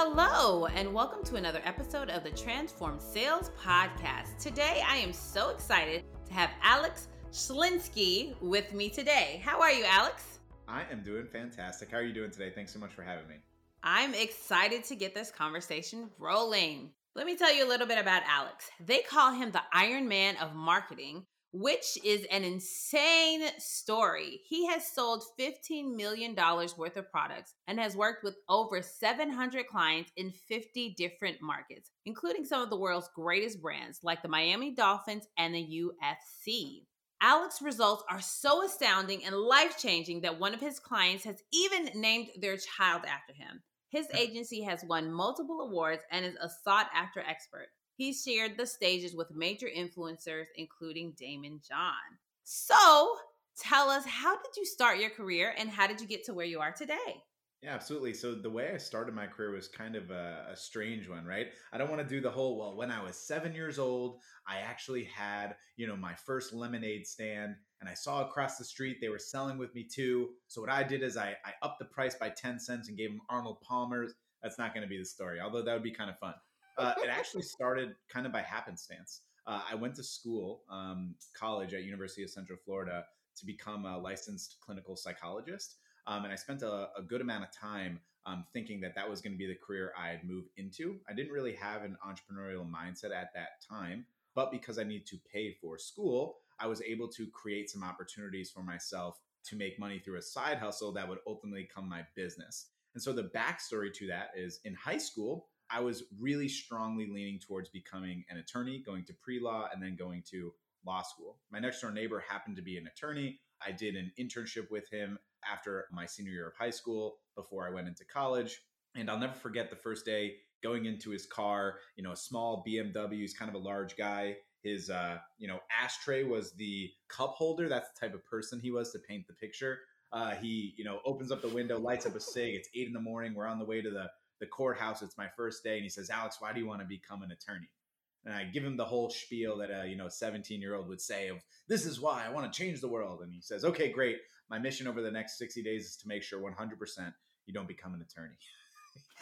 Hello, and welcome to another episode of the Transformed Sales Podcast. Today, I am so excited to have Alex Schlinsky with me today. How are you, Alex? I am doing fantastic. How are you doing today? Thanks so much for having me. I'm excited to get this conversation rolling. Let me tell you a little bit about Alex. They call him the Iron Man of marketing which is an insane story. He has sold $15 million worth of products and has worked with over 700 clients in 50 different markets, including some of the world's greatest brands like the Miami Dolphins and the UFC. Alex's results are so astounding and life changing that one of his clients has even named their child after him. His agency has won multiple awards and is a sought after expert. He shared the stages with major influencers, including Daymond John. So, tell us, how did you start your career and how did you get to where you are today? Yeah, absolutely. So the way I started my career was kind of a, a strange one, right? I don't want to do the whole, well, when I was seven years old, I actually had, you know, my first lemonade stand and I saw across the street they were selling with me too. So what I did is I, I upped the price by 10 cents and gave them Arnold Palmer's. That's not going to be the story, although that would be kind of fun. Uh, it actually started kind of by happenstance. Uh, I went to school, um, college at University of Central Florida to become a licensed clinical psychologist. Um, and I spent a, a, good amount of time um, thinking that that was going to be the career I'd move into. I didn't really have an entrepreneurial mindset at that time, but because I need to pay for school, I was able to create some opportunities for myself to make money through a side hustle that would ultimately become my business. And so the backstory to that is in high school, I was really strongly leaning towards becoming an attorney, going to pre law, and then going to law school. My next door neighbor happened to be an attorney. I did an internship with him after my senior year of high school before I went into college. And I'll never forget the first day going into his car, you know, a small BMW. He's kind of a large guy. His, uh, you know, ashtray was the cup holder. That's the type of person he was to paint the picture. Uh, he, you know, opens up the window, lights up a cig. It's eight in the morning. We're on the way to the the courthouse. It's my first day, and he says, "Alex, why do you want to become an attorney?" And I give him the whole spiel that a you know 17 year old would say of this is why I want to change the world. And he says, "Okay, great. My mission over the next 60 days is to make sure 100% you don't become an attorney."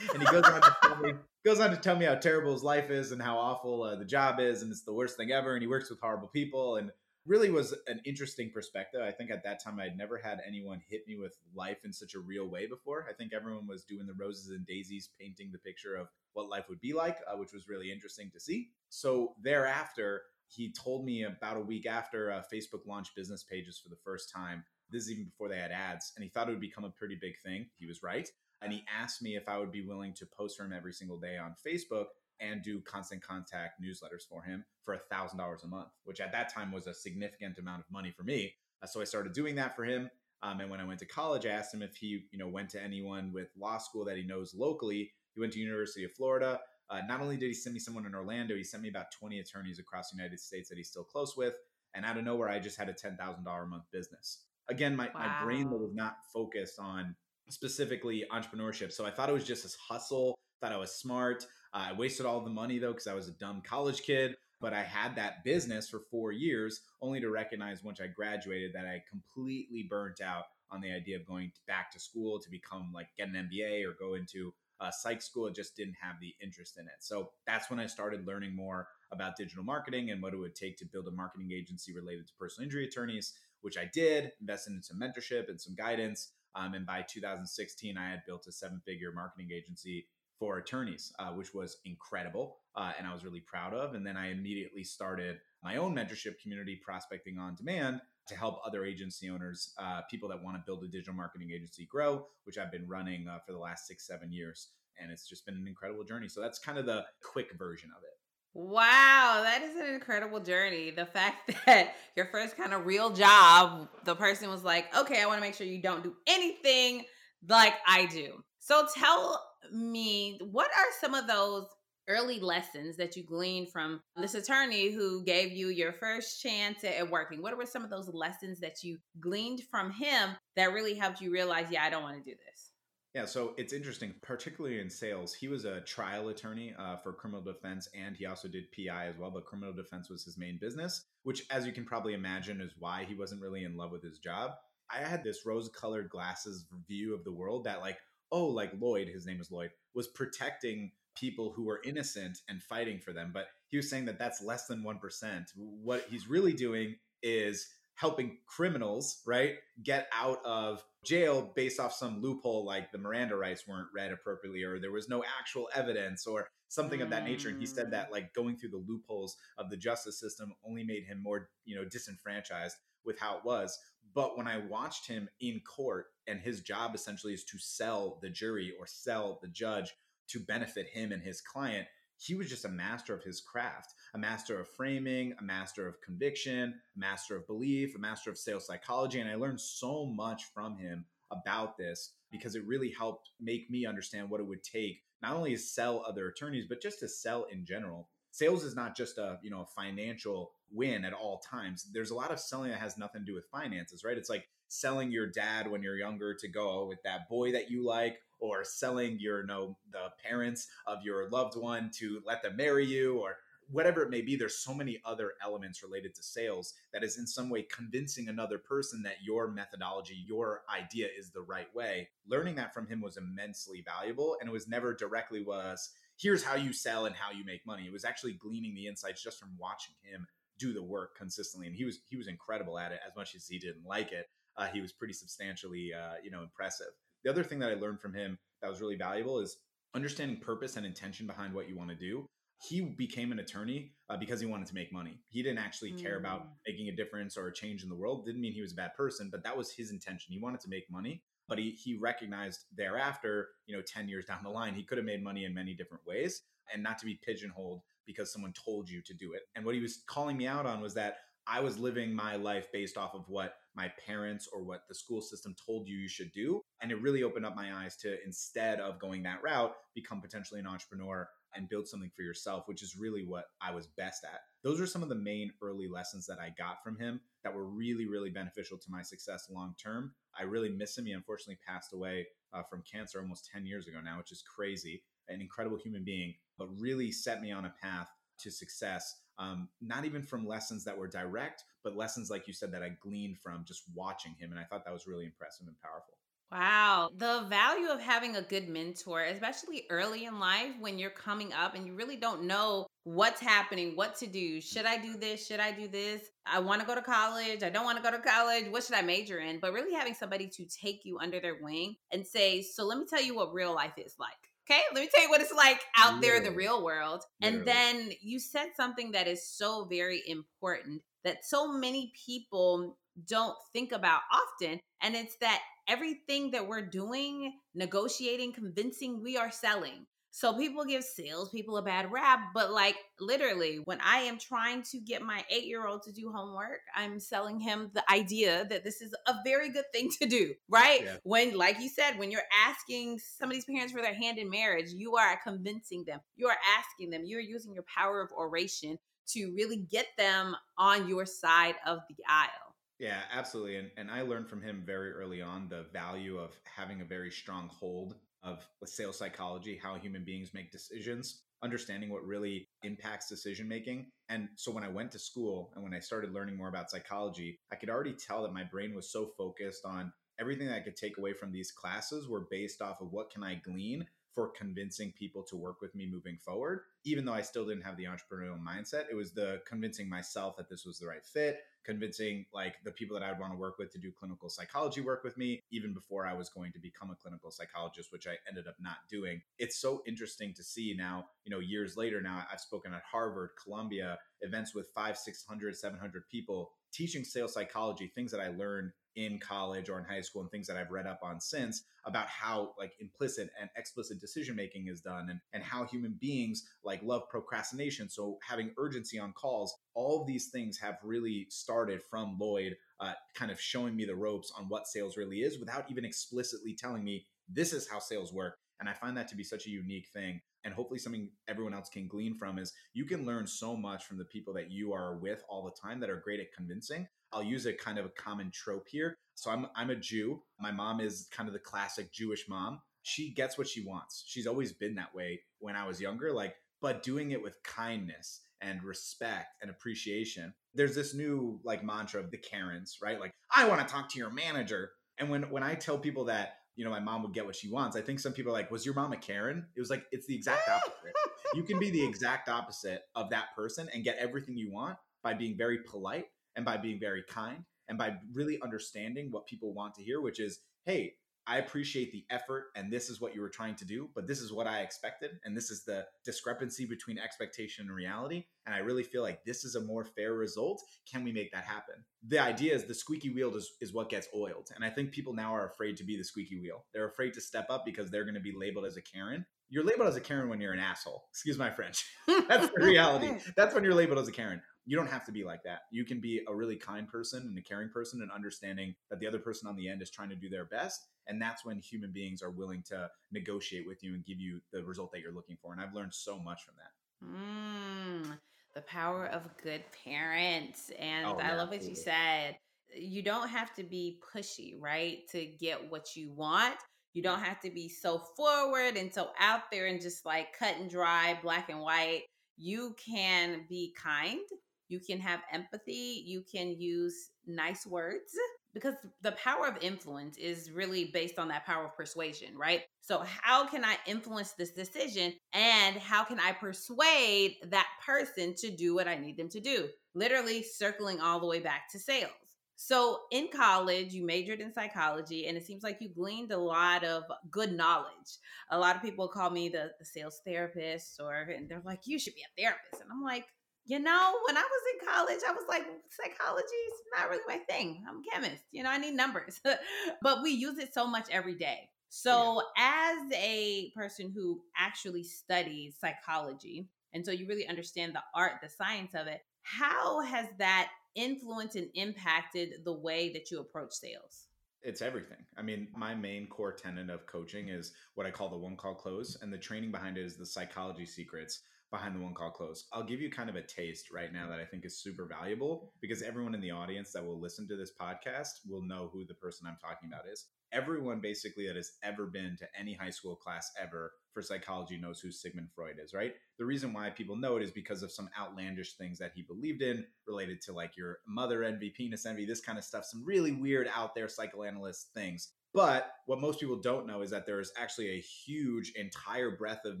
and he goes on to tell me goes on to tell me how terrible his life is and how awful uh, the job is, and it's the worst thing ever. And he works with horrible people and really was an interesting perspective. I think at that time I'd never had anyone hit me with life in such a real way before. I think everyone was doing the roses and daisies, painting the picture of what life would be like, uh, which was really interesting to see. So thereafter, he told me about a week after uh, Facebook launched business pages for the first time. This is even before they had ads, and he thought it would become a pretty big thing. He was right. And he asked me if I would be willing to post for him every single day on Facebook and do constant contact newsletters for him for a thousand dollars a month, which at that time was a significant amount of money for me. Uh, so I started doing that for him. Um, and when I went to college, I asked him if he, you know, went to anyone with law school that he knows locally. He went to University of Florida. Uh, not only did he send me someone in Orlando, he sent me about 20 attorneys across the United States that he's still close with. And out of nowhere, I just had a $10,000 a month business. Again, my, wow. my brain was not focused on specifically entrepreneurship. So I thought it was just this hustle, thought I was smart. Uh, I wasted all the money though because I was a dumb college kid. But I had that business for four years, only to recognize once I graduated that I completely burnt out on the idea of going back to school to become like get an MBA or go into uh, psych school. It just didn't have the interest in it. So that's when I started learning more about digital marketing and what it would take to build a marketing agency related to personal injury attorneys, which I did, invested in some mentorship and some guidance. Um, and by 2016, I had built a seven figure marketing agency for attorneys, uh, which was incredible uh, and I was really proud of. And then I immediately started my own mentorship community, Prospecting on Demand, to help other agency owners, uh, people that want to build a digital marketing agency grow, which I've been running uh, for the last six, seven years. And it's just been an incredible journey. So that's kind of the quick version of it. Wow, that is an incredible journey. The fact that your first kind of real job, the person was like, okay, I want to make sure you don't do anything like I do. So tell me, what are some of those early lessons that you gleaned from this attorney who gave you your first chance at working? What were some of those lessons that you gleaned from him that really helped you realize, yeah, I don't want to do this? Yeah, so it's interesting, particularly in sales. He was a trial attorney uh, for criminal defense, and he also did PI as well. But criminal defense was his main business, which, as you can probably imagine, is why he wasn't really in love with his job. I had this rose-colored glasses view of the world that, like, oh, like Lloyd, his name is Lloyd, was protecting people who were innocent and fighting for them. But he was saying that that's less than 1%. What he's really doing is helping criminals, right, get out of jail based off some loophole like the Miranda rights weren't read appropriately or there was no actual evidence or something of that nature and he said that mm. like going through the loopholes of the justice system only made him more, you know, disenfranchised with how it was. But when I watched him in court and his job essentially is to sell the jury or sell the judge to benefit him and his client, he was just a master of his craft, a master of framing, a master of conviction, a master of belief, a master of sales psychology. And I learned so much from him about this because it really helped make me understand what it would take not only to sell other attorneys, but just to sell in general. Sales is not just a, you know, a financial win at all times. There's a lot of selling that has nothing to do with finances, right? It's like selling your dad when you're younger to go with that boy that you like or selling your you know the parents of your loved one to let them marry you or whatever it may be there's so many other elements related to sales that is in some way convincing another person that your methodology your idea is the right way learning that from him was immensely valuable and it was never directly was here's how you sell and how you make money it was actually gleaning the insights just from watching him do the work consistently and he was he was incredible at it as much as he didn't like it uh, he was pretty substantially uh, you know impressive the other thing that I learned from him that was really valuable is understanding purpose and intention behind what you want to do. He became an attorney uh, because he wanted to make money. He didn't actually care about mm. making a difference or a change in the world. Didn't mean he was a bad person, but that was his intention. He wanted to make money, but he he recognized thereafter, you know, 10 years down the line, he could have made money in many different ways and not to be pigeonholed because someone told you to do it. And what he was calling me out on was that I was living my life based off of what my parents or what the school system told you you should do. And it really opened up my eyes to instead of going that route, become potentially an entrepreneur and build something for yourself, which is really what I was best at. Those are some of the main early lessons that I got from him that were really, really beneficial to my success long term. I really miss him. He unfortunately passed away uh, from cancer almost 10 years ago now, which is crazy. An incredible human being, but really set me on a path to success um, not even from lessons that were direct, but lessons, like you said, that I gleaned from just watching him. And I thought that was really impressive and powerful. Wow. The value of having a good mentor, especially early in life when you're coming up and you really don't know what's happening, what to do. Should I do this? Should I do this? I want to go to college. I don't want to go to college. What should I major in? But really having somebody to take you under their wing and say, So let me tell you what real life is like. Okay, let me tell you what it's like out there in the real world. And then you said something that is so very important that so many people don't think about often. And it's that everything that we're doing, negotiating, convincing, we are selling. So people give salespeople a bad rap, but like literally, when I am trying to get my eight year old to do homework, I'm selling him the idea that this is a very good thing to do, right? Yeah. When, like you said, when you're asking somebody's parents for their hand in marriage, you are convincing them, you are asking them, you're using your power of oration to really get them on your side of the aisle. Yeah, absolutely. And and I learned from him very early on the value of having a very strong hold of sales psychology, how human beings make decisions, understanding what really impacts decision making. And so when I went to school and when I started learning more about psychology, I could already tell that my brain was so focused on everything that I could take away from these classes were based off of what can I glean for convincing people to work with me moving forward. Even though I still didn't have the entrepreneurial mindset, it was the convincing myself that this was the right fit, convincing like the people that I'd want to work with to do clinical psychology work with me, even before I was going to become a clinical psychologist, which I ended up not doing. It's so interesting to see now, you know, years later now, I've spoken at Harvard, Columbia, events with five, 600, 700 people teaching sales psychology, things that I learned in college or in high school and things that I've read up on since about how like implicit and explicit decision making is done and, and how human beings like love procrastination. So having urgency on calls, all of these things have really started from Lloyd uh, kind of showing me the ropes on what sales really is without even explicitly telling me this is how sales work. And I find that to be such a unique thing. And hopefully, something everyone else can glean from is you can learn so much from the people that you are with all the time that are great at convincing. I'll use a kind of a common trope here. So I'm I'm a Jew. My mom is kind of the classic Jewish mom. She gets what she wants. She's always been that way when I was younger, like but doing it with kindness and respect and appreciation. There's this new like mantra of the Karens, right? Like I want to talk to your manager. And when when I tell people that you know, my mom would get what she wants. I think some people are like, was your mom a Karen? It was like, it's the exact opposite. you can be the exact opposite of that person and get everything you want by being very polite and by being very kind and by really understanding what people want to hear, which is, hey, I appreciate the effort and this is what you were trying to do, but this is what I expected. And this is the discrepancy between expectation and reality. And I really feel like this is a more fair result. Can we make that happen? The idea is the squeaky wheel is, is what gets oiled. And I think people now are afraid to be the squeaky wheel. They're afraid to step up because they're going to be labeled as a Karen. You're labeled as a Karen when you're an asshole. Excuse my French. That's the reality. That's when you're labeled as a Karen you don't have to be like that. You can be a really kind person and a caring person and understanding that the other person on the end is trying to do their best. And that's when human beings are willing to negotiate with you and give you the result that you're looking for. And I've learned so much from that. Mm, the power of good parents. And oh, I yeah, love what you said. You don't have to be pushy, right? To get what you want. You don't have to be so forward and so out there and just like cut and dry, black and white. You can be kind you can have empathy, you can use nice words because the power of influence is really based on that power of persuasion, right? So, how can I influence this decision and how can I persuade that person to do what I need them to do? Literally circling all the way back to sales. So, in college, you majored in psychology, and it seems like you gleaned a lot of good knowledge. A lot of people call me the, the sales therapist, or and they're like, You should be a therapist. And I'm like, you know, when I was in college, I was like, psychology is not really my thing. I'm a chemist. You know, I need numbers. but we use it so much every day. So, yeah. as a person who actually studies psychology, and so you really understand the art, the science of it, how has that influenced and impacted the way that you approach sales? It's everything. I mean, my main core tenet of coaching is what I call the one call close, and the training behind it is the psychology secrets behind the one call close. I'll give you kind of a taste right now that I think is super valuable because everyone in the audience that will listen to this podcast will know who the person I'm talking about is. Everyone basically that has ever been to any high school class ever for psychology knows who Sigmund Freud is, right? The reason why people know it is because of some outlandish things that he believed in related to like your mother envy, penis envy, this kind of stuff, some really weird out there psychoanalyst things. But what most people don't know is that there is actually a huge entire breadth of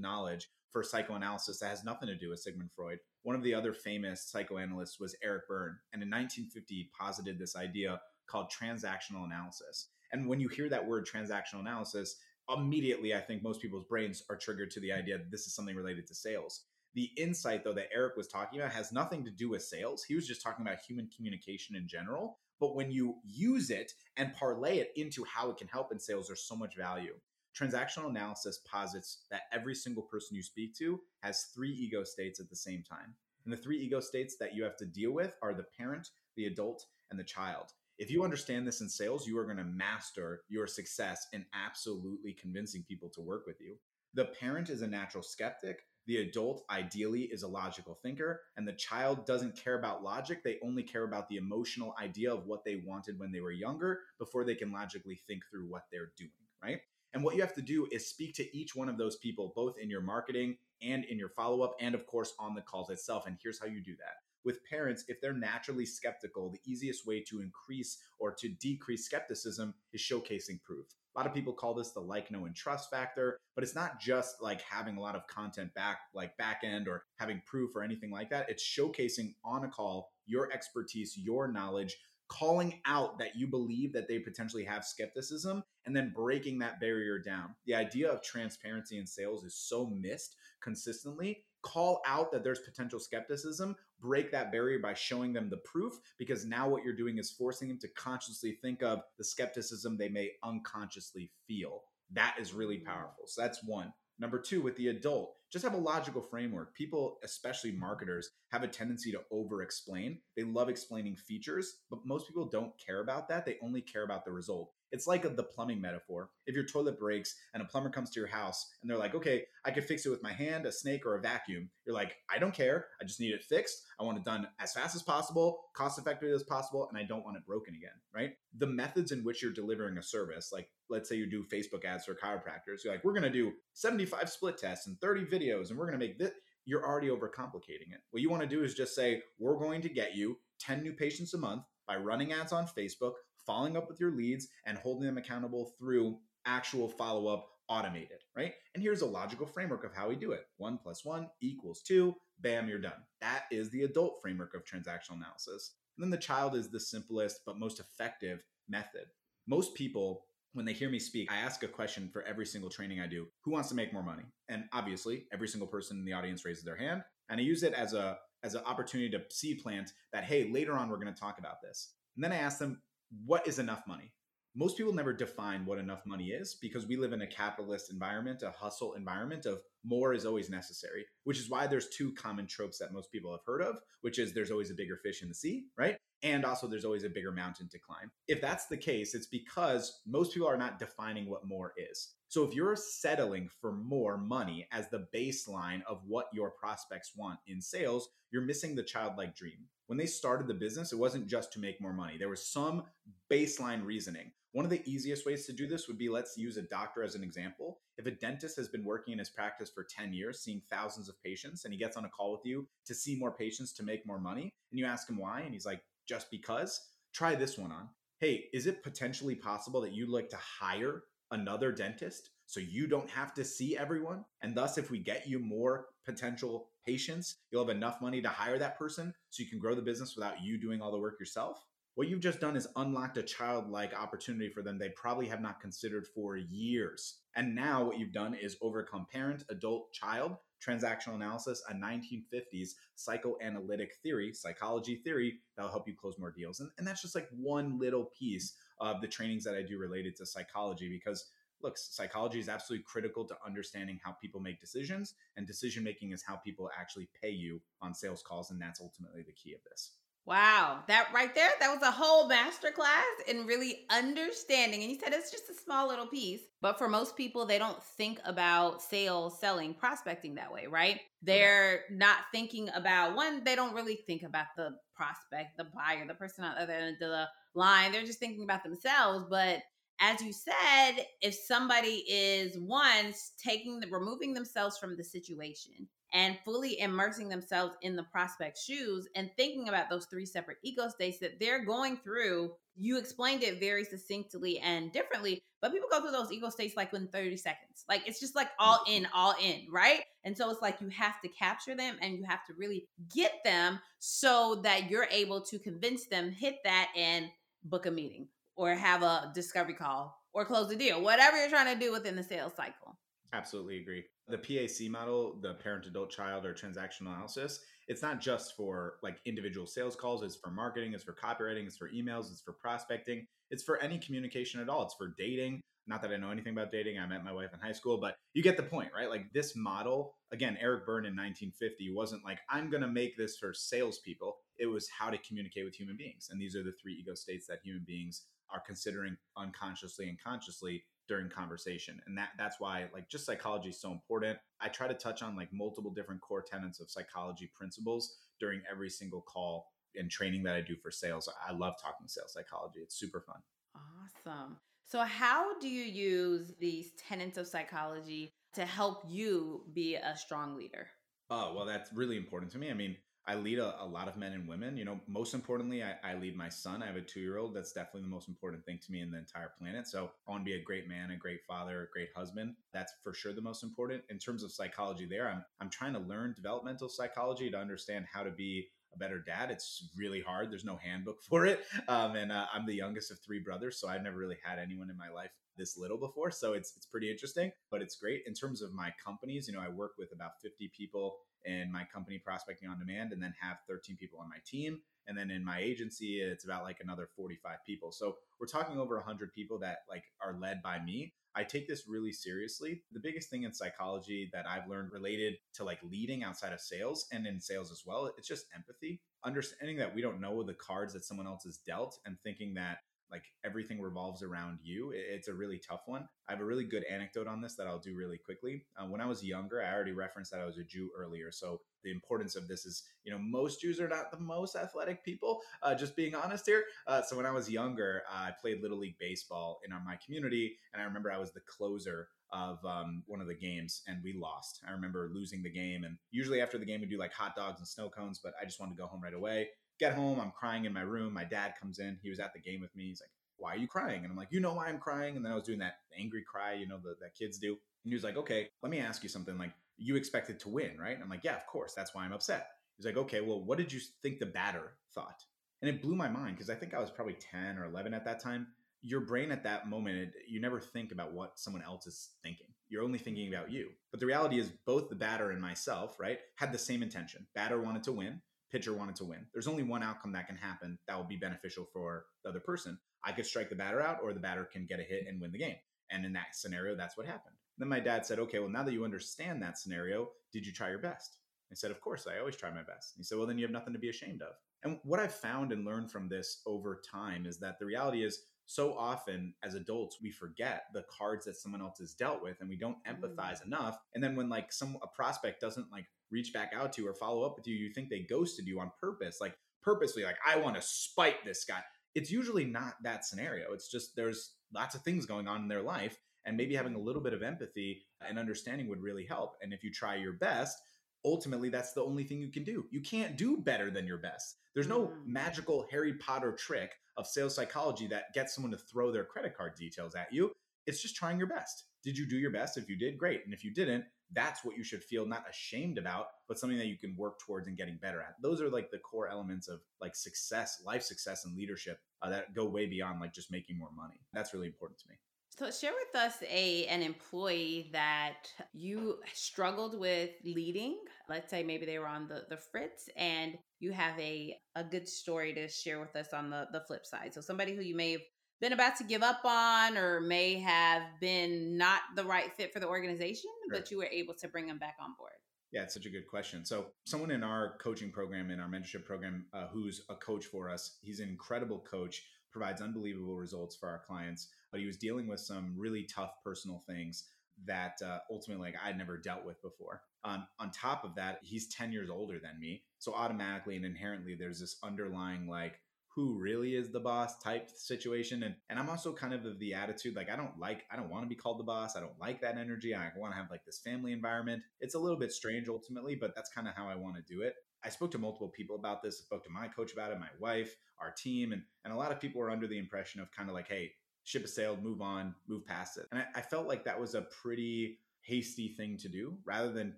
knowledge for psychoanalysis that has nothing to do with Sigmund Freud. One of the other famous psychoanalysts was Eric Berne, and in 1950 posited this idea called transactional analysis. And when you hear that word transactional analysis, immediately I think most people's brains are triggered to the idea that this is something related to sales. The insight, though, that Eric was talking about has nothing to do with sales. He was just talking about human communication in general. But when you use it and parlay it into how it can help in sales, there's so much value. Transactional analysis posits that every single person you speak to has three ego states at the same time. And the three ego states that you have to deal with are the parent, the adult, and the child. If you understand this in sales, you are going to master your success in absolutely convincing people to work with you. The parent is a natural skeptic. The adult, ideally, is a logical thinker. And the child doesn't care about logic. They only care about the emotional idea of what they wanted when they were younger before they can logically think through what they're doing, right? And what you have to do is speak to each one of those people, both in your marketing and in your follow up, and of course on the calls itself. And here's how you do that. With parents, if they're naturally skeptical, the easiest way to increase or to decrease skepticism is showcasing proof. A lot of people call this the like, know, and trust factor, but it's not just like having a lot of content back, like back end or having proof or anything like that. It's showcasing on a call your expertise, your knowledge, calling out that you believe that they potentially have skepticism and then breaking that barrier down. The idea of transparency in sales is so missed consistently. Call out that there's potential skepticism, break that barrier by showing them the proof, because now what you're doing is forcing them to consciously think of the skepticism they may unconsciously feel. That is really mm. powerful. So that's one. Number two, with the adult, just have a logical framework. People, especially marketers, have a tendency to over explain. They love explaining features, but most people don't care about that. They only care about the result. It's like a, the plumbing metaphor. If your toilet breaks and a plumber comes to your house and they're like, okay, I could fix it with my hand, a snake, or a vacuum, you're like, I don't care. I just need it fixed. I want it done as fast as possible, cost effectively as possible, and I don't want it broken again, right? The methods in which you're delivering a service, like let's say you do Facebook ads for chiropractors, you're like, we're going to do 75 split tests and 30 videos, and we're going to make this. You're already overcomplicating it. What you want to do is just say, we're going to get you 10 new patients a month by running ads on Facebook, following up with your leads, and holding them accountable through actual follow up automated, right? And here's a logical framework of how we do it one plus one equals two, bam, you're done. That is the adult framework of transactional analysis. And then the child is the simplest but most effective method. Most people, when they hear me speak, I ask a question for every single training I do who wants to make more money? And obviously, every single person in the audience raises their hand. And I use it as a as an opportunity to seed plant that, hey, later on, we're going to talk about this. And then I ask them, what is enough money? most people never define what enough money is because we live in a capitalist environment, a hustle environment of more is always necessary, which is why there's two common tropes that most people have heard of, which is there's always a bigger fish in the sea, right? And also there's always a bigger mountain to climb. If that's the case, it's because most people are not defining what more is. So if you're settling for more money as the baseline of what your prospects want in sales, you're missing the childlike dream. When they started the business, it wasn't just to make more money. There was some baseline reasoning. One of the easiest ways to do this would be let's use a doctor as an example. If a dentist has been working in his practice for 10 years, seeing thousands of patients, and he gets on a call with you to see more patients to make more money, and you ask him why, and he's like, just because, try this one on. Hey, is it potentially possible that you'd like to hire another dentist so you don't have to see everyone? And thus, if we get you more potential patients, you'll have enough money to hire that person so you can grow the business without you doing all the work yourself? What you've just done is unlocked a childlike opportunity for them they probably have not considered for years. And now what you've done is overcome parent, adult, child, transactional analysis, a 1950s psychoanalytic theory, psychology theory that'll help you close more deals. And, and that's just like one little piece of the trainings that I do related to psychology because look, psychology is absolutely critical to understanding how people make decisions, and decision making is how people actually pay you on sales calls. And that's ultimately the key of this. Wow, that right there, that was a whole masterclass in really understanding. And you said it's just a small little piece, but for most people, they don't think about sales, selling, prospecting that way, right? They're not thinking about one, they don't really think about the prospect, the buyer, the person on the other end of the line. They're just thinking about themselves. But as you said, if somebody is once taking the removing themselves from the situation and fully immersing themselves in the prospect's shoes and thinking about those three separate ego states that they're going through. You explained it very succinctly and differently, but people go through those ego states like within 30 seconds. Like it's just like all in, all in, right? And so it's like you have to capture them and you have to really get them so that you're able to convince them, hit that and book a meeting or have a discovery call or close the deal, whatever you're trying to do within the sales cycle. Absolutely agree. The PAC model, the parent, adult, child, or transactional analysis, it's not just for like individual sales calls, it's for marketing, it's for copywriting, it's for emails, it's for prospecting, it's for any communication at all. It's for dating. Not that I know anything about dating. I met my wife in high school, but you get the point, right? Like this model, again, Eric Berne in 1950 wasn't like, I'm going to make this for salespeople. It was how to communicate with human beings. And these are the three ego states that human beings are considering unconsciously and consciously during conversation. And that that's why like just psychology is so important. I try to touch on like multiple different core tenets of psychology principles during every single call and training that i do for sales. I love talking sales psychology. It's super fun. Awesome. So how do you use these tenets of psychology to help you be a strong leader? Oh well that's really important to me. I mean I lead a, a, lot of men and women. You know, most importantly, I, I lead my son. I have a two year old. That's definitely the most important thing to me in the entire planet. So I want to be a great man, a great father, a great husband. That's for sure the most important. In terms of psychology, there, I'm I'm trying to learn developmental psychology to understand how to be a better dad. It's really hard. There's no handbook for it. Um, and uh, I'm the youngest of three brothers, so I've never really had anyone in my life this little before. So it's it's pretty interesting, but it's great in terms of my companies. You know, I work with about 50 people in my company prospecting on demand and then have 13 people on my team and then in my agency it's about like another 45 people so we're talking over 100 people that like are led by me i take this really seriously the biggest thing in psychology that i've learned related to like leading outside of sales and in sales as well it's just empathy understanding that we don't know the cards that someone else has dealt and thinking that like everything revolves around you. It's a really tough one. I have a really good anecdote on this that I'll do really quickly. Uh, when I was younger, I already referenced that I was a Jew earlier. So the importance of this is, you know, most Jews are not the most athletic people, uh, just being honest here. Uh, so when I was younger, I played Little League Baseball in my community. And I remember I was the closer of um, one of the games and we lost. I remember losing the game. And usually after the game, we do like hot dogs and snow cones, but I just wanted to go home right away get home, I'm crying in my room. My dad comes in. He was at the game with me. He's like, why are you crying? And I'm like, you know why I'm crying? And then I was doing that angry cry, you know, the, that kids do. And he was like, okay, let me ask you something. Like, you expected to win, right? And I'm like, yeah, of course. That's why I'm upset. He's like, okay, well, what did you think the batter thought? And it blew my mind because I think I was probably 10 or 11 at that time. Your brain at that moment, you never think about what someone else is thinking. You're only thinking about you. But the reality is, both the batter and myself, right, had the same intention. Batter wanted to win, pitcher wanted to win. There's only one outcome that can happen that will be beneficial for the other person. I could strike the batter out, or the batter can get a hit and win the game. And in that scenario, that's what happened. Then my dad said, Okay, well, now that you understand that scenario, did you try your best? I said, Of course, I always try my best. He said, Well, then you have nothing to be ashamed of. And what I've found and learned from this over time is that the reality is so often as adults we forget the cards that someone else has dealt with and we don't empathize mm. enough. And then when like some a prospect doesn't like reach back out to you or follow up with you you think they ghosted you on purpose like purposely like i want to spite this guy. It's usually not that scenario. It's just there's lots of things going on in their life and maybe having a little bit of empathy and understanding would really help. And if you try your best ultimately that's the only thing you can do. You can't do better than your best. There's no mm-hmm. magical Harry Potter trick of sales psychology that gets someone to throw their credit card details at you. It's just trying your best. Did you do your best? If you did, great. And if you didn't, that's what you should feel not ashamed about, but something that you can work towards and getting better at. Those are like the core elements of like success, life success, and leadership uh, that go way beyond like just making more money. That's really important to me. So share with us a an employee that you struggled with leading. Let's say maybe they were on the, the fritz and you have a, a good story to share with us on the, the flip side. So somebody who you may have been about to give up on or may have been not the right fit for the organization, sure. but you were able to bring them back on board. Yeah, it's such a good question. So, someone in our coaching program, in our mentorship program, uh, who's a coach for us, he's an incredible coach, provides unbelievable results for our clients but he was dealing with some really tough personal things that uh, ultimately like I'd never dealt with before. Um, on top of that, he's 10 years older than me. So automatically and inherently, there's this underlying like, who really is the boss type situation. And, and I'm also kind of of the attitude like, I don't like, I don't want to be called the boss. I don't like that energy. I want to have like this family environment. It's a little bit strange ultimately, but that's kind of how I want to do it. I spoke to multiple people about this. I spoke to my coach about it, my wife, our team, and and a lot of people were under the impression of kind of like, hey, ship has sailed, move on, move past it. And I, I felt like that was a pretty hasty thing to do rather than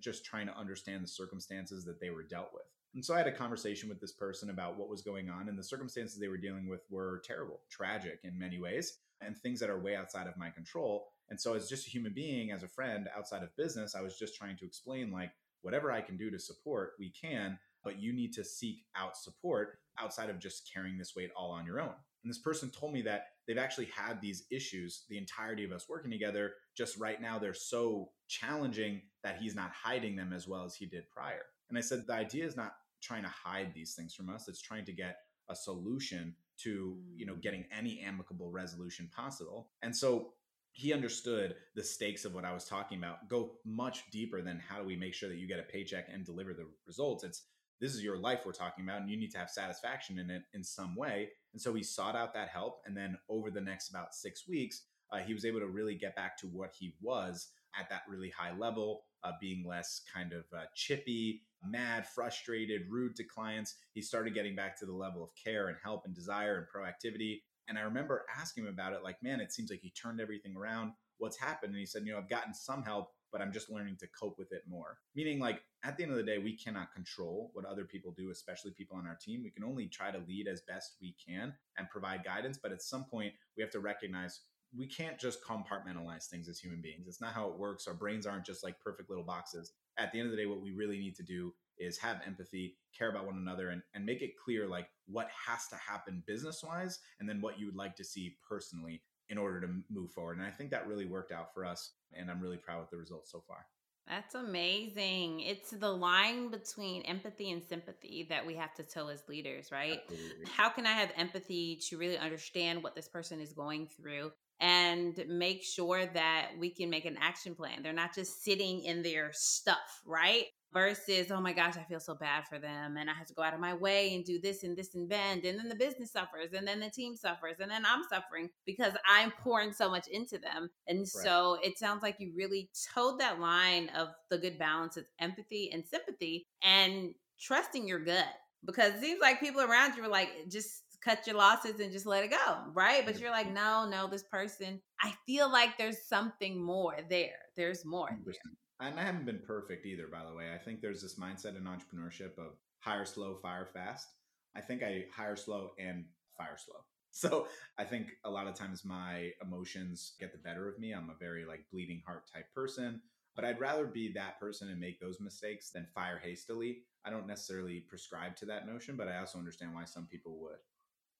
just trying to understand the circumstances that they were dealt with. And so I had a conversation with this person about what was going on, and the circumstances they were dealing with were terrible, tragic in many ways, and things that are way outside of my control. And so, as just a human being, as a friend outside of business, I was just trying to explain like, whatever I can do to support, we can, but you need to seek out support outside of just carrying this weight all on your own. And this person told me that they've actually had these issues the entirety of us working together. Just right now, they're so challenging that he's not hiding them as well as he did prior. And I said, the idea is not trying to hide these things from us, it's trying to get a solution to you know mm. getting any amicable resolution possible and so he understood the stakes of what i was talking about go much deeper than how do we make sure that you get a paycheck and deliver the results it's this is your life we're talking about and you need to have satisfaction in it in some way and so he sought out that help and then over the next about six weeks uh, he was able to really get back to what he was at that really high level uh, being less kind of uh, chippy mad frustrated rude to clients. He started getting back to the level of care and help and desire and proactivity. And i remember asking him about it like man it seems like he turned everything around. What's happened? And he said you know i've gotten some help but I'm just learning to cope with it more. Meaning, like, at the end of the day, we cannot control what other people do, especially people on our team. We can only try to lead as best we can and provide guidance. But at some point, we have to recognize we can't just compartmentalize things as human beings. It's not how it works. Our brains aren't just like perfect little boxes. At the end of the day, what we really need to do is have empathy, care about one another, and, and make it clear like what has to happen business wise, and then what you would like to see personally in order to move forward. And I think that really worked out for us. And I'm really proud with the results so far. That's amazing. It's the line between empathy and sympathy that we have to tell as leaders, right? Absolutely. How can I have empathy to really understand what this person is going through and make sure that we can make an action plan? They're not just sitting in their stuff, right? Versus oh my gosh i feel so bad for them and i have to go out of my way and do this and this and bend and then the business suffers and then the team suffers and then i'm suffering because i'm pouring so much into them and right. so it sounds like you really toed that line of the good balance of empathy and sympathy and trusting your gut because it seems like people around you are like just cut your losses and just let it go, right? But you're like, no, no, this person, I feel like there's something more there. There's more there. And I haven't been perfect either, by the way. I think there's this mindset in entrepreneurship of hire slow, fire fast. I think I hire slow and fire slow. So I think a lot of times my emotions get the better of me. I'm a very like bleeding heart type person, but I'd rather be that person and make those mistakes than fire hastily. I don't necessarily prescribe to that notion, but I also understand why some people would.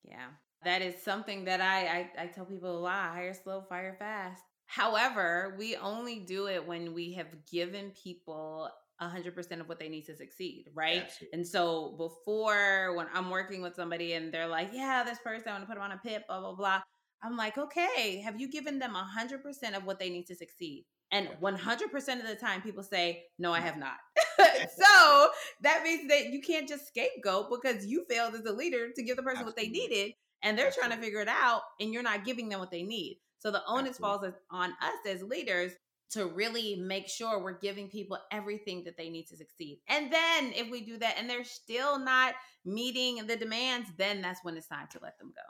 Yeah. That is something that I, I, I tell people a lot hire slow, fire fast. However, we only do it when we have given people 100% of what they need to succeed, right? Absolutely. And so before when I'm working with somebody and they're like, yeah, this person, I want to put them on a pit, blah, blah, blah. I'm like, okay, have you given them 100% of what they need to succeed? And 100% of the time, people say, no, I have not. so that means that you can't just scapegoat because you failed as a leader to give the person Absolutely. what they needed and they're trying to figure it out and you're not giving them what they need. So the onus Absolutely. falls on us as leaders to really make sure we're giving people everything that they need to succeed. And then if we do that and they're still not meeting the demands, then that's when it's time to let them go.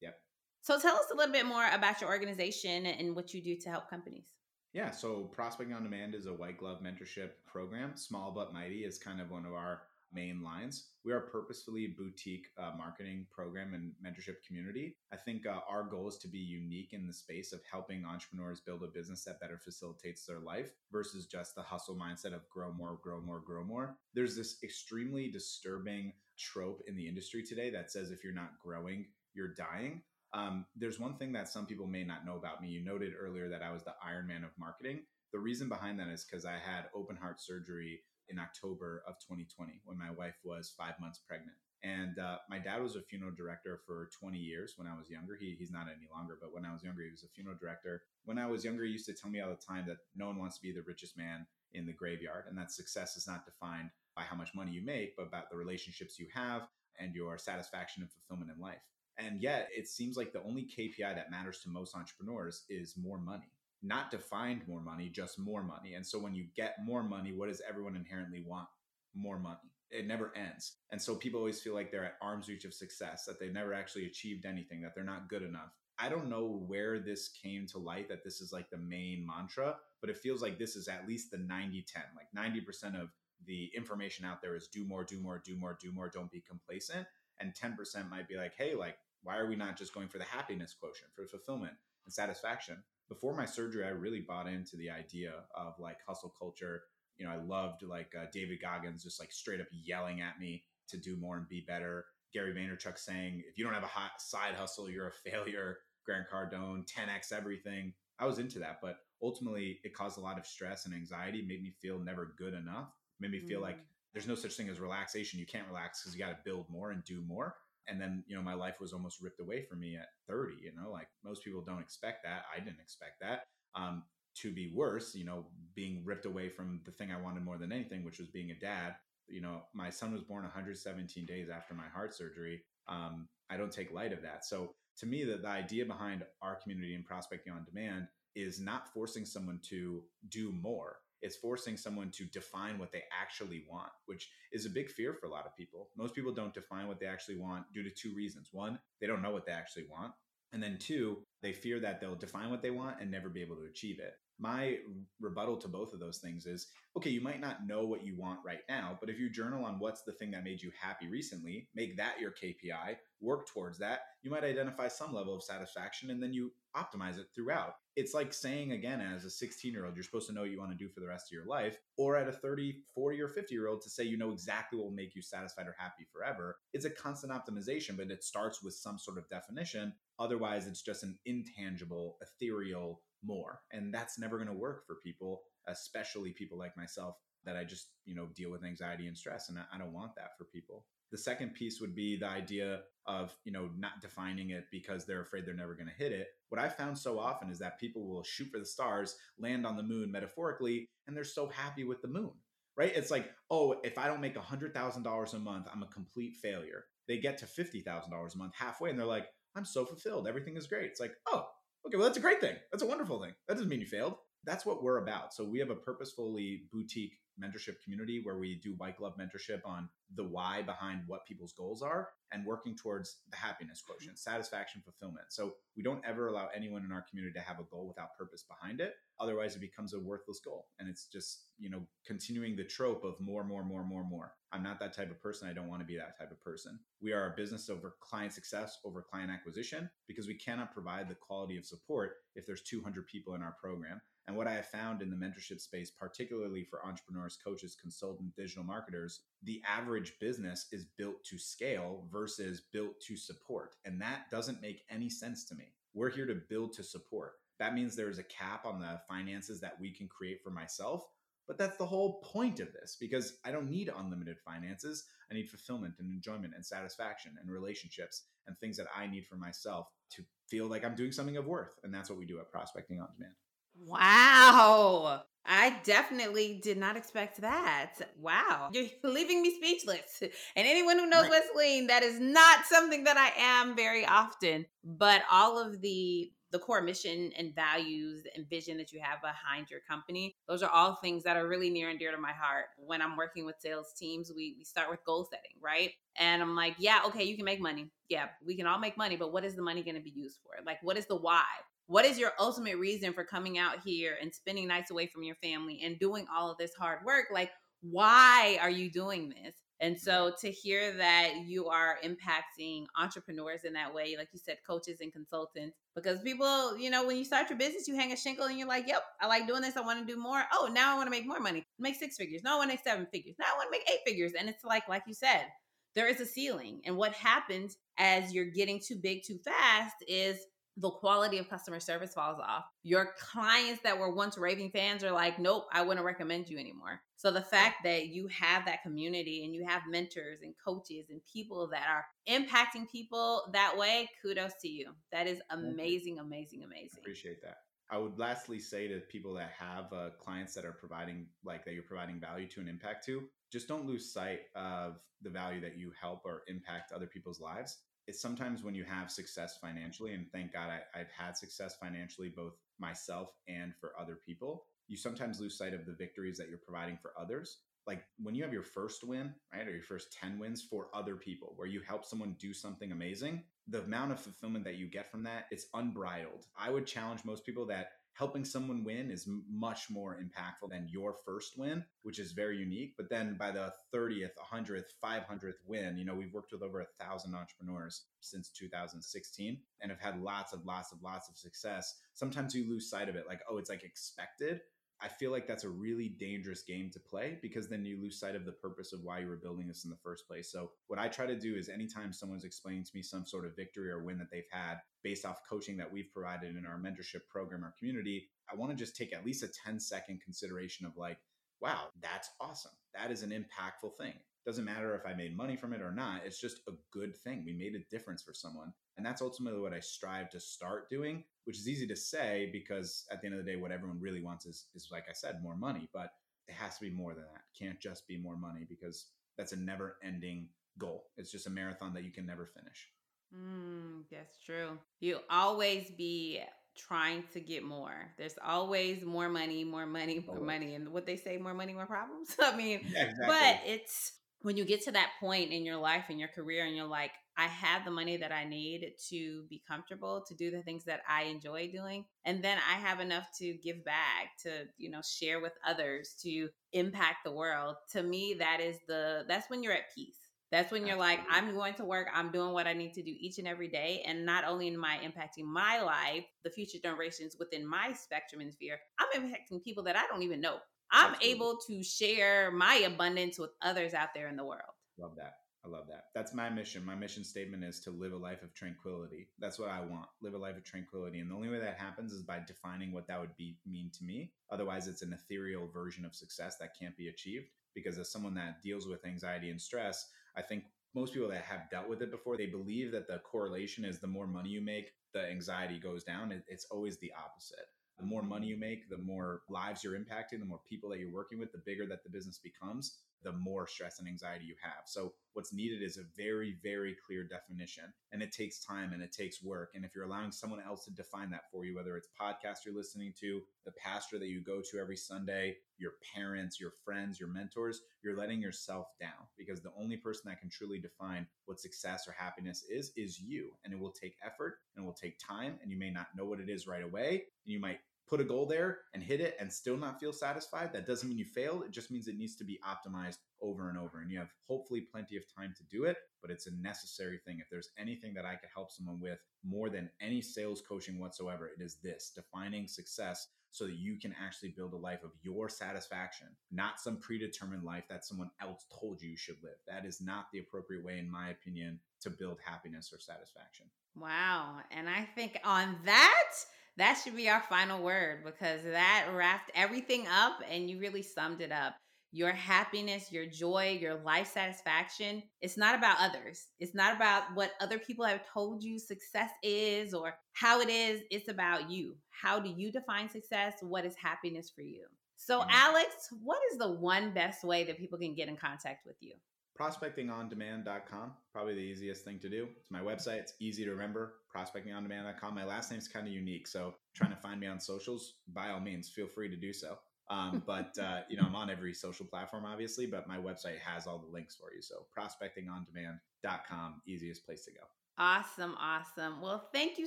Yep. So tell us a little bit more about your organization and what you do to help companies. Yeah, so Prospecting on Demand is a white glove mentorship program. Small but mighty is kind of one of our main lines. We are purposefully boutique uh, marketing program and mentorship community. I think uh, our goal is to be unique in the space of helping entrepreneurs build a business that better facilitates their life versus just the hustle mindset of grow more, grow more, grow more. There's this extremely disturbing trope in the industry today that says if you're not growing, you're dying. Um, there's one thing that some people may not know about me. You noted earlier that I was the Iron Man of marketing. The reason behind that is because I had open heart surgery in October of 2020 when my wife was five months pregnant. And uh, my dad was a funeral director for 20 years when I was younger. He, he's not any longer, but when I was younger, he was a funeral director. When I was younger, he used to tell me all the time that no one wants to be the richest man in the graveyard and that success is not defined by how much money you make, but about the relationships you have and your satisfaction and fulfillment in life. And yet, it seems like the only KPI that matters to most entrepreneurs is more money not to find more money, just more money. And so when you get more money, what does everyone inherently want? More money. It never ends. And so people always feel like they're at arm's reach of success, that they've never actually achieved anything, that they're not good enough. I don't know where this came to light that this is like the main mantra, but it feels like this is at least the 90 10. Like 90% of the information out there is do more, do more, do more, do more, don't be complacent. And 10% might be like, hey, like, why are we not just going for the happiness quotient, for fulfillment and satisfaction? Before my surgery, I really bought into the idea of like hustle culture. You know, I loved like uh, David Goggins just like straight up yelling at me to do more and be better. Gary Vaynerchuk saying, if you don't have a hot side hustle, you're a failure. Grant Cardone, 10x everything. I was into that, but ultimately it caused a lot of stress and anxiety, made me feel never good enough, made me feel mm. like there's no such thing as relaxation. You can't relax because you got to build more and do more and then you know my life was almost ripped away from me at 30 you know like most people don't expect that. I didn't expect that. Um, to be worse you know being ripped away from the thing i wanted more than anything which was being a dad you know my son was born 117 days after my heart surgery. Um, i don't take light of that. So to me the, the idea behind our community and prospecting on demand is not forcing someone to do more it's forcing someone to define what they actually want, which is a big fear for a lot of people. Most people don't define what they actually want due to two reasons. One, they don't know what they actually want. And then two, they fear that they'll define what they want and never be able to achieve it. My rebuttal to both of those things is okay, you might not know what you want right now, but if you journal on what's the thing that made you happy recently, make that your KPI, work towards that, you might identify some level of satisfaction and then you optimize it throughout. It's like saying again, as a 16 year old, you're supposed to know what you want to do for the rest of your life, or at a 30, 40, or 50 year old to say you know exactly what will make you satisfied or happy forever. It's a constant optimization, but it starts with some sort of definition. Otherwise, it's just an intangible, ethereal more. And that's never going to work for people, especially people like myself that I just, you know, deal with anxiety and stress. And I don't want that for people. The second piece would be the idea of, you know, not defining it because they're afraid they're never going to hit it. What I found so often is that people will shoot for the stars, land on the moon metaphorically, and they're so happy with the moon, right? It's like, oh, if I don't make $100,000 a month, I'm a complete failure. They get to $50,000 a month halfway and they're like, I'm so fulfilled. Everything is great. It's like, oh, okay, well, that's a great thing. That's a wonderful thing. That doesn't mean you failed. That's what we're about. So we have a purposefully boutique mentorship community where we do white glove mentorship on the why behind what people's goals are and working towards the happiness mm-hmm. quotient, satisfaction, fulfillment. So we don't ever allow anyone in our community to have a goal without purpose behind it. Otherwise, it becomes a worthless goal. And it's just, you know, continuing the trope of more, more, more, more, more. I'm not that type of person. I don't want to be that type of person. We are a business over client success, over client acquisition, because we cannot provide the quality of support if there's 200 people in our program. And what I have found in the mentorship space, particularly for entrepreneurs, coaches, consultants, digital marketers, the average business is built to scale versus built to support. And that doesn't make any sense to me. We're here to build to support. That means there's a cap on the finances that we can create for myself. But that's the whole point of this because I don't need unlimited finances. I need fulfillment and enjoyment and satisfaction and relationships and things that I need for myself to feel like I'm doing something of worth. And that's what we do at Prospecting on Demand. Wow. I definitely did not expect that. Wow. You're leaving me speechless. And anyone who knows Wesleyan, that is not something that I am very often. But all of the the core mission and values and vision that you have behind your company, those are all things that are really near and dear to my heart. When I'm working with sales teams, we, we start with goal setting, right? And I'm like, yeah, okay, you can make money. Yeah, we can all make money, but what is the money going to be used for? Like, what is the why? What is your ultimate reason for coming out here and spending nights away from your family and doing all of this hard work? Like, why are you doing this? And so to hear that you are impacting entrepreneurs in that way, like you said, coaches and consultants, because people, you know, when you start your business, you hang a shingle and you're like, yep, I like doing this. I want to do more. Oh, now I want to make more money, make six figures. No, I want to make seven figures. Now I want to make eight figures. And it's like, like you said, there is a ceiling. And what happens as you're getting too big too fast is the quality of customer service falls off. Your clients that were once raving fans are like, nope, I wouldn't recommend you anymore. So the fact that you have that community and you have mentors and coaches and people that are impacting people that way, kudos to you. That is amazing, amazing, amazing. I Appreciate that. I would lastly say to people that have uh, clients that are providing, like that you're providing value to and impact to, just don't lose sight of the value that you help or impact other people's lives it's sometimes when you have success financially, and thank God I, I've had success financially, both myself and for other people, you sometimes lose sight of the victories that you're providing for others. Like when you have your first win, right, or your first 10 wins for other people, where you help someone do something amazing, the amount of fulfillment that you get from that, it's unbridled. I would challenge most people that helping someone win is much more impactful than your first win, which is very unique. But then by the 30th, 100th, 500th win, you know, we've worked with over a thousand entrepreneurs since 2016 and have had lots of, lots of, lots of success. Sometimes you lose sight of it, like, oh, it's like expected. I feel like that's a really dangerous game to play because then you lose sight of the purpose of why you were building this in the first place. So, what I try to do is anytime someone's explaining to me some sort of victory or win that they've had based off coaching that we've provided in our mentorship program or community, I want to just take at least a 10 second consideration of like, wow, that's awesome. That is an impactful thing. Doesn't matter if I made money from it or not. It's just a good thing. We made a difference for someone. And that's ultimately what I strive to start doing, which is easy to say because at the end of the day, what everyone really wants is, is like I said, more money. But it has to be more than that. It can't just be more money because that's a never ending goal. It's just a marathon that you can never finish. Mm, that's true. You always be trying to get more. There's always more money, more money, more money. And what they say, more money, more problems. I mean, yeah, exactly. but it's when you get to that point in your life and your career and you're like, I have the money that I need to be comfortable, to do the things that I enjoy doing. And then I have enough to give back, to, you know, share with others, to impact the world. To me, that is the, that's when you're at peace. That's when you're like, I'm going to work, I'm doing what I need to do each and every day. And not only am I impacting my life, the future generations within my spectrum and sphere, I'm impacting people that I don't even know. I'm Absolutely. able to share my abundance with others out there in the world. Love that. I love that. That's my mission. My mission statement is to live a life of tranquility. That's what I want. Live a life of tranquility. And the only way that happens is by defining what that would be mean to me. Otherwise, it's an ethereal version of success that can't be achieved. Because as someone that deals with anxiety and stress, I think most people that have dealt with it before, they believe that the correlation is the more money you make, the anxiety goes down. It's always the opposite the more money you make, the more lives you're impacting, the more people that you're working with, the bigger that the business becomes, the more stress and anxiety you have. So what's needed is a very, very clear definition. And it takes time and it takes work. And if you're allowing someone else to define that for you, whether it's podcast you're listening to, the pastor that you go to every Sunday, your parents, your friends, your mentors, you're letting yourself down because the only person that can truly define what success or happiness is, is you. And it will take effort and it will take time. And you may not know what it is right away. And you might put a goal there and hit it and still not feel satisfied, that doesn't mean you failed. It just means it needs to be optimized over and over. And you have hopefully plenty of time to do it, but it's a necessary thing. If there's anything that I could help someone with more than any sales coaching whatsoever, it is this defining success so that you can actually build a life of your satisfaction, not some predetermined life that someone else told you you should live. That is not the appropriate way, in my opinion, to build happiness or satisfaction. Wow. And I think on that, that should be our final word because that wrapped everything up and you really summed it up. Your happiness, your joy, your life satisfaction, it's not about others. It's not about what other people have told you success is or how it is. It's about you. How do you define success? What is happiness for you? So, mm-hmm. Alex, what is the one best way that people can get in contact with you? prospectingondemand.com probably the easiest thing to do. It's my website. It's easy to remember prospectingondemand.com my last name's kind of unique so trying to find me on socials by all means feel free to do so. Um, but uh, you know i'm on every social platform obviously but my website has all the links for you. So prospectingondemand.com easiest place to go. Awesome awesome. Well thank you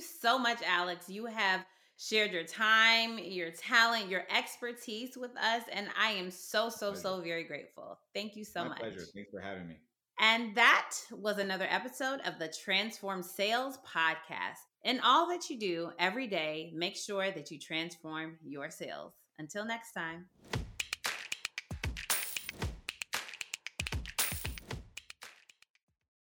so much alex. You have shared your time, your talent, your expertise with us. And I am so, so, so very grateful. Thank you so My much. pleasure. Thanks for having me. And that was another episode of the Transformed Sales Podcast. In all that you do every day, make sure that you transform your sales. Until next time.